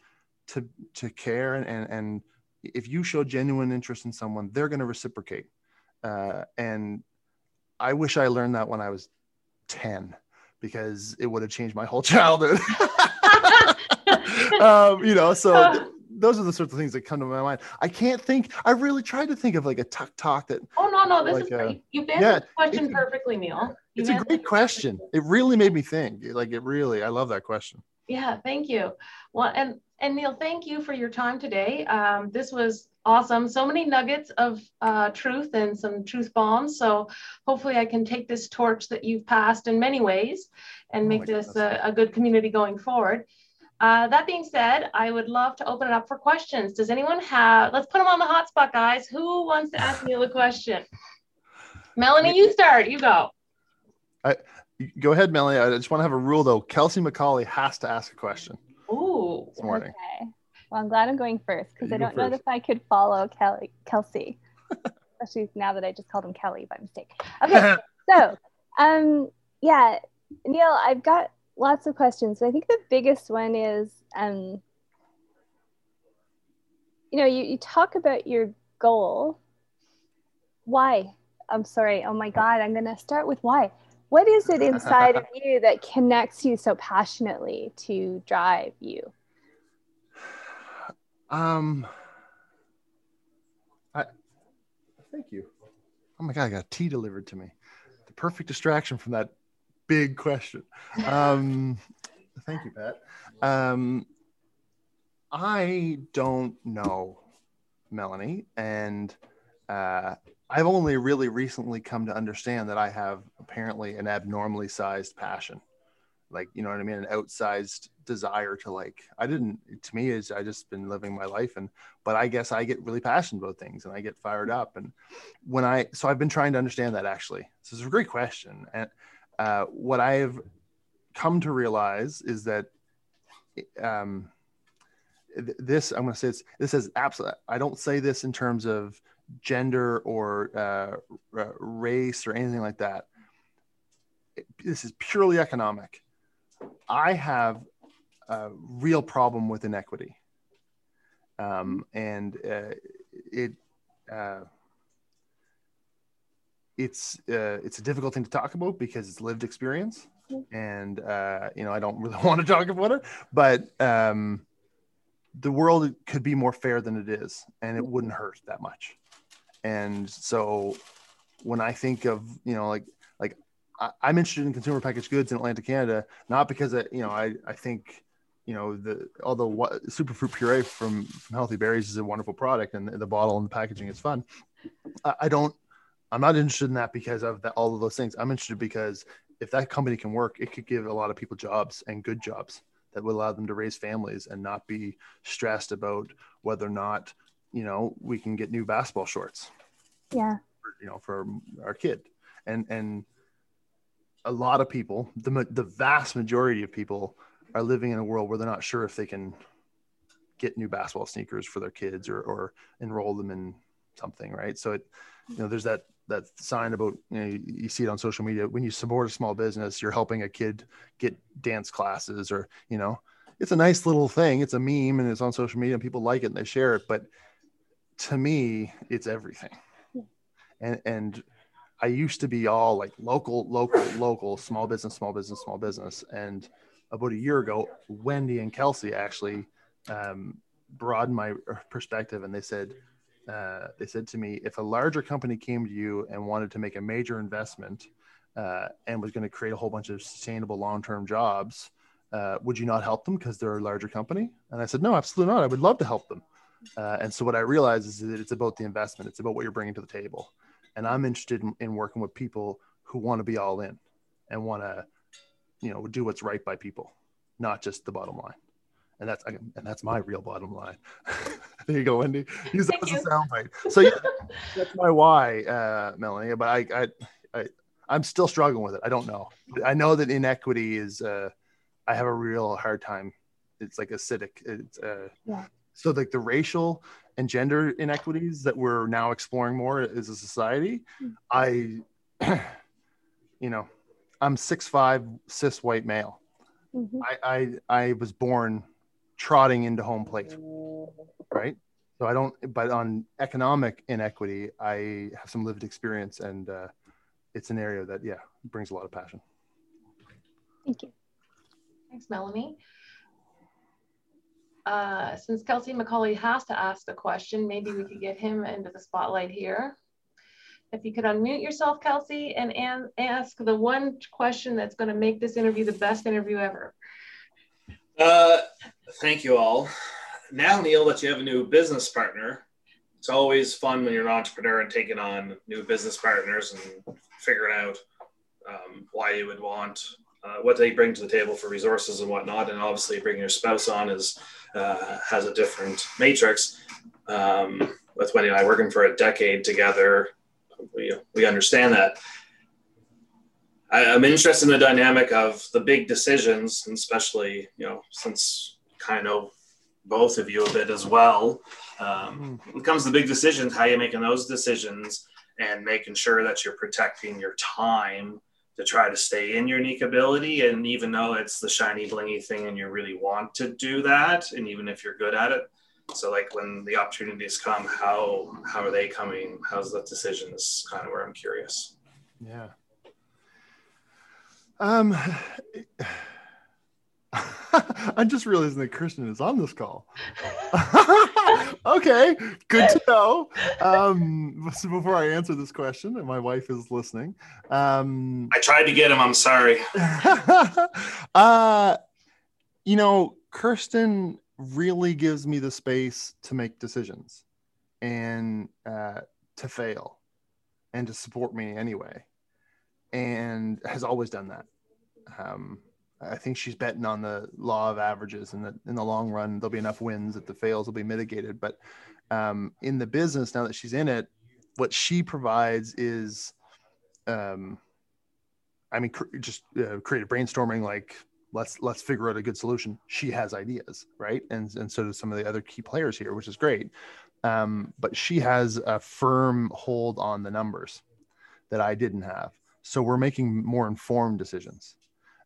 to to care and and, and if you show genuine interest in someone they're going to reciprocate uh, and i wish i learned that when i was 10 because it would have changed my whole [LAUGHS] childhood [LAUGHS] um, you know so those are the sorts of things that come to my mind. I can't think. I really tried to think of like a tuck talk that. Oh no, no, this Like, is great. You've answered yeah, the question it's a- perfectly, Neil. It's a great question. It really made me think. Like it really. I love that question. Yeah, thank you. Well, and and Neil, thank you for your time today. Um, this was awesome. So many nuggets of uh, truth and some truth bombs. So hopefully, I can take this torch that you've passed in many ways and Oh make my this a, a good community going forward. Uh, that being said, I would love to open it up for questions. Does anyone have? Let's put them on the hotspot, guys. Who wants to ask Neil a question? [LAUGHS] Melanie, you start. You go. You- Go ahead, Melanie. I just want to have a rule though. Kelsey McCauley has to ask a question Ooh. this morning. Okay. Well, I'm glad I'm going first because I don't know if I could follow Kelly, Kelsey, [LAUGHS] especially now that I just called him Kelly by mistake. Okay, [LAUGHS] so um, yeah, Neil, I've got lots of questions. But I think the biggest one is, um, you know, you, you talk about your goal. Why? I'm sorry. Oh my God, I'm gonna start with why. What is it inside of [LAUGHS] you that connects you so passionately to drive you? Um, I thank you. Oh my god, I got tea delivered to me. The perfect distraction from that big question. Um, [LAUGHS] thank you, Pat. Um, I don't know, Melanie, and uh, I've only really recently come to understand that I have apparently an abnormally sized passion. Like, you know what I mean? An outsized desire to like, I didn't, to me, is I just been living my life. And, but I guess I get really passionate about things and I get fired up. And when I, so I've been trying to understand that actually. This is a great question. And uh, what I have come to realize is that um, th- this i'm going to say this this is absolute i don't say this in terms of gender or uh, race or anything like that this is purely economic. I have a real problem with inequity. Um, and uh, it uh, it's uh, it's a difficult thing to talk about because it's lived experience. And uh, you know i don't really [LAUGHS] want to talk about it but um, the world could be more fair than it is and it wouldn't hurt that much and so when i think of you know like like I, i'm interested in consumer packaged goods in Atlantic Canada not because I, you know i i think you know the although what superfruit puree from, from healthy berries is a wonderful product and the, the bottle and the packaging is fun. I, I don't i'm not interested in that because of that all of those things. I'm interested because if that company can work it could give a lot of people jobs and good jobs that would allow them to raise families and not be stressed about whether or not you know we can get new basketball shorts. Yeah. you know for our kid. And and a lot of people the the vast majority of people are living in a world where they're not sure if they can get new basketball sneakers for their kids or or enroll them in something right? So it you know there's that that sign about you know you, you see it on social media. When you support a small business you're helping a kid get dance classes or you know it's a nice little thing. It's a meme and it's on social media and people like it and they share it. But to me it's everything. And and i used to be all like local local local small business small business small business. And about a year ago wendy and kelsey actually um, broadened my perspective and they said uh, they said to me if a larger company came to you and wanted to make a major investment uh, and was going to create a whole bunch of sustainable long-term jobs uh, would you not help them because they're a larger company? And i said no absolutely not. I would love to help them uh, and so what i realized is that it's about the investment. It's about what you're bringing to the table. And i'm interested in, in working with people who want to be all in and want to you know do what's right by people not just the bottom line. And that's and that's my real bottom line. [LAUGHS] There you go wendy. Use that Thank as a soundbite. So yeah that's my why uh melanie but I, I i i'm still struggling with it. I don't know. I know that inequity is uh i have a real hard time. It's like acidic. It's uh Yeah. So like the racial and gender inequities that we're now exploring more as a society i [CLEARS THROAT] you know i'm six five cis white male Mhm. I, I I was born trotting into home plate, right? So I don't. But on economic inequity, I have some lived experience, and uh, it's an area that yeah brings a lot of passion. Thank you. Thanks, Melanie. Uh, since Kelsey McCauley has to ask the question, maybe we could get him into the spotlight here. If you could unmute yourself, Kelsey, and an ask the one question that's going to make this interview the best interview ever. Uh, thank you all. Now, Neil, that you have a new business partner, it's always fun when you're an entrepreneur and taking on new business partners and figuring out um, why you would want uh, what they bring to the table for resources and whatnot. And obviously, bringing your spouse on is uh, has a different matrix. Um, with Wendy and I working for a decade together, we, we understand that. I, am interested in the dynamic of the big decisions, and especially, you know, since kind of both of you a bit as well. Um, when it comes to big decisions, how you making those decisions and making sure that you're protecting your time to try to stay in your unique ability. And even though it's the shiny blingy thing and you really want to do that, and even if you're good at it, so like when the opportunities come, how how are they coming? How's the decision is kind of where I'm curious. Yeah. Um [LAUGHS] I'm just realizing that Kristen is on this call. [LAUGHS] okay, good to know. Um, so before I answer this question, and my wife is listening. Um, I tried to get him. I'm sorry. [LAUGHS] uh, you know, Kirsten really gives me the space to make decisions and uh, to fail and to support me anyway, and has always done that. Um, I think she's betting on the law of averages, and that in the long run there'll be enough wins that the fails will be mitigated. But um, in the business, now that she's in it, what she provides is, um, I mean, cr- just uh, creative brainstorming. Like let's let's figure out a good solution. She has ideas, right? And and so do some of the other key players here, which is great. Um, but she has a firm hold on the numbers that I didn't have. So we're making more informed decisions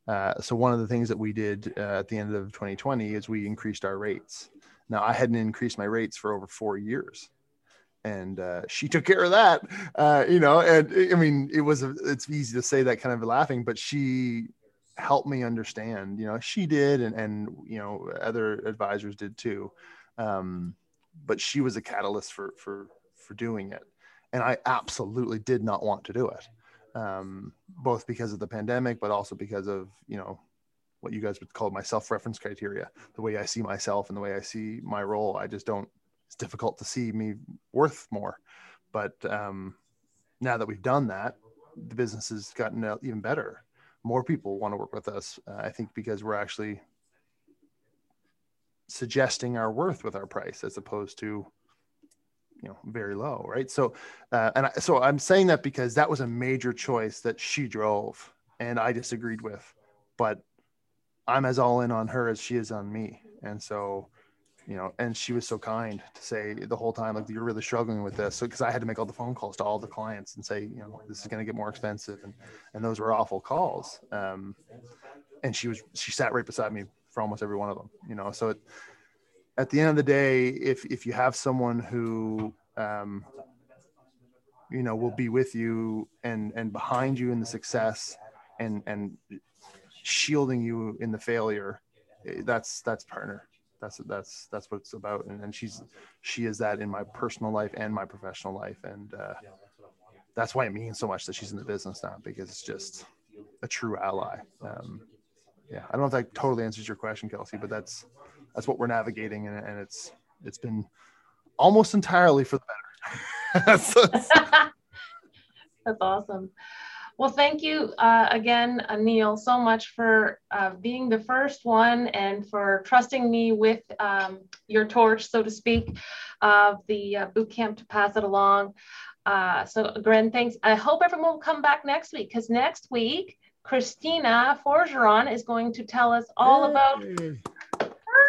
uh, so one of the things that we did uh, at the end of 2020 is we increased our rates. Now I hadn't increased my rates for over four years, and uh, she took care of that. Uh, you know, and I mean, it was it's easy to say that kind of laughing, but she helped me understand. You know, she did, and and you know, other advisors did too. Um, but she was a catalyst for for for doing it, and I absolutely did not want to do it um, both because of the pandemic, but also because of you know what you guys would call my self-reference criteria, the way I see myself and the way I see my role. I just don't. It's difficult to see me worth more, but um, now that we've done that, the business has gotten even better. More people want to work with us. Uh, I think because we're actually suggesting our worth with our price as opposed to you know very low right? So uh, and I, so i'm saying that because that was a major choice that she drove and i disagreed with but i'm as all in on her as she is on me. And so you know and she was so kind to say the whole time like you're really struggling with this. So because i had to make all the phone calls to all the clients and say you know this is going to get more expensive. And and those were awful calls. Um and she was she sat right beside me for almost every one of them you know? So it at the end of the day, if if you have someone who um, you know will be with you and and behind you in the success and and shielding you in the failure, eh, that's that's partner. That's that's that's what it's about. And, and she's she is that in my personal life and my professional life, and uh, that's why it means so much that she's in the business now because it's just a true ally. Um, yeah, I don't know if that totally answers your question, Kelsey, but that's that's what we're navigating, and, and it's it's been almost entirely for the better. [LAUGHS] that's, [LAUGHS] that's awesome. Well, thank you uh, again, uh, Neil, so much for uh, being the first one and for trusting me with um, your torch, so to speak, of the uh, boot camp to pass it along. Uh, so, Gren, thanks. I hope everyone will come back next week because next week, Christina Forgeron is going to tell us all about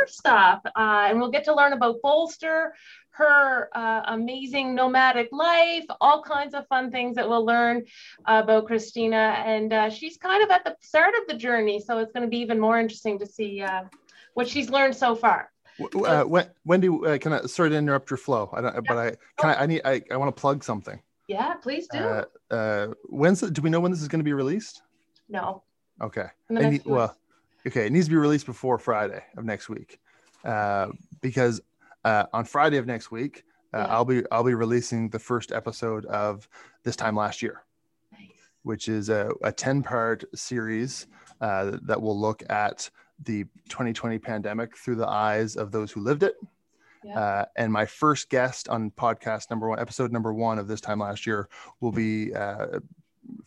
stuff. Uh, and we'll get to learn about Bolster, her uh, amazing nomadic life, all kinds of fun things that we'll learn about Christina. And uh, she's kind of at the start of the journey. So it's going to be even more interesting to see uh, what she's learned so far. Uh, Wendy, uh, can I sorry to interrupt your flow? I don't, yeah. but I can I, I need I, I want to plug something. Yeah, please do. Uh, uh, when's the, do we know when this is going to be released? No. Okay. Need, well, okay. It needs to be released before Friday of next week. uh, because uh, on Friday of next week, uh, Yeah. I'll be I'll be releasing the first episode of this time last year, Nice. which is a, a ten part series uh, that will look at the 2020 pandemic through the eyes of those who lived it. Yeah. Uh, and my first guest on podcast number one, episode number one of this time last year, will be uh,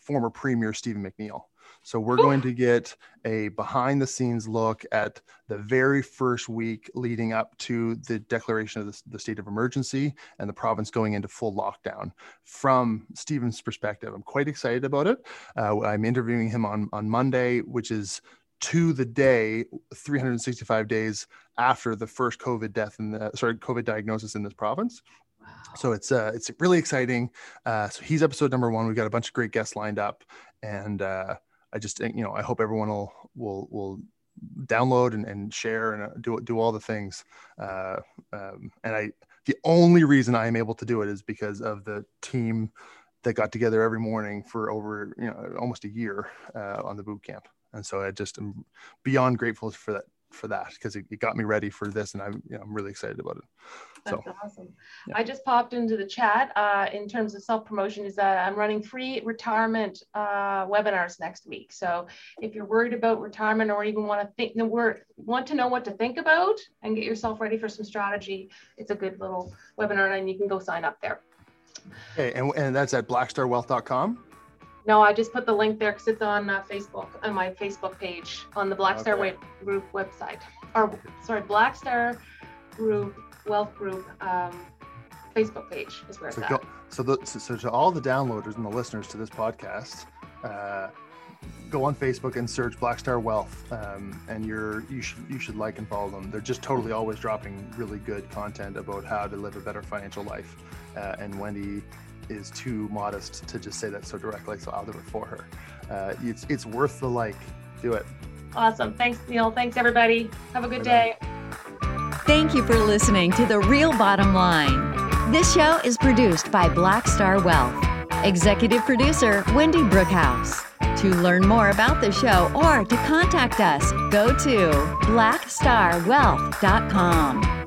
former Premier Stephen McNeil. So we're going to get a behind the scenes look at the very first week leading up to the declaration of the, the state of emergency and the province going into full lockdown from Stephen's perspective. I'm quite excited about it. Uh, I'm interviewing him on, on Monday, which is to the day 365 days after the first COVID death in the sorry COVID diagnosis in this province. So it's uh, it's really exciting. Uh, so he's episode number one. We've got a bunch of great guests lined up, and uh, I just you know I hope everyone will will will download and, and share and uh, do do all the things. Uh, um, and I the only reason I am able to do it is because of the team that got together every morning for over you know almost a year uh, on the boot camp. And so I just am beyond grateful for that for that because it, it got me ready for this, and I'm you know, I'm really excited about it. That's So, awesome. yeah. I just popped into the chat uh, in terms of self promotion. Is that I'm running free retirement uh, webinars next week. So if you're worried about retirement or even want to think the word, want to know what to think about and get yourself ready for some strategy, it's a good little webinar, and you can go sign up there. Okay, and, and that's at blackstarwealth.com. No, I just put the link there because it's on uh, Facebook on my Facebook page on the Black Star Okay. Group website. Or sorry, Black Star Group Wealth Group um, Facebook page is where it's So, at. so, the, so, so to all the downloaders and the listeners to this podcast, uh, go on Facebook and search Black Star Wealth, um, and you're you should you should like and follow them. They're just totally always dropping really good content about how to live a better financial life. Uh, and Wendy is too modest to just say that so directly, so I'll do it for her. Uh, it's it's worth the like. Do it. Awesome. Thanks, Neil. Thanks, everybody. Have a good Bye-bye. day. Thank you for listening to The Real Bottom Line. This show is produced by Black Star Wealth. Executive producer Wendy Brookhouse. To learn more about the show or to contact us, go to blackstarwealth.com.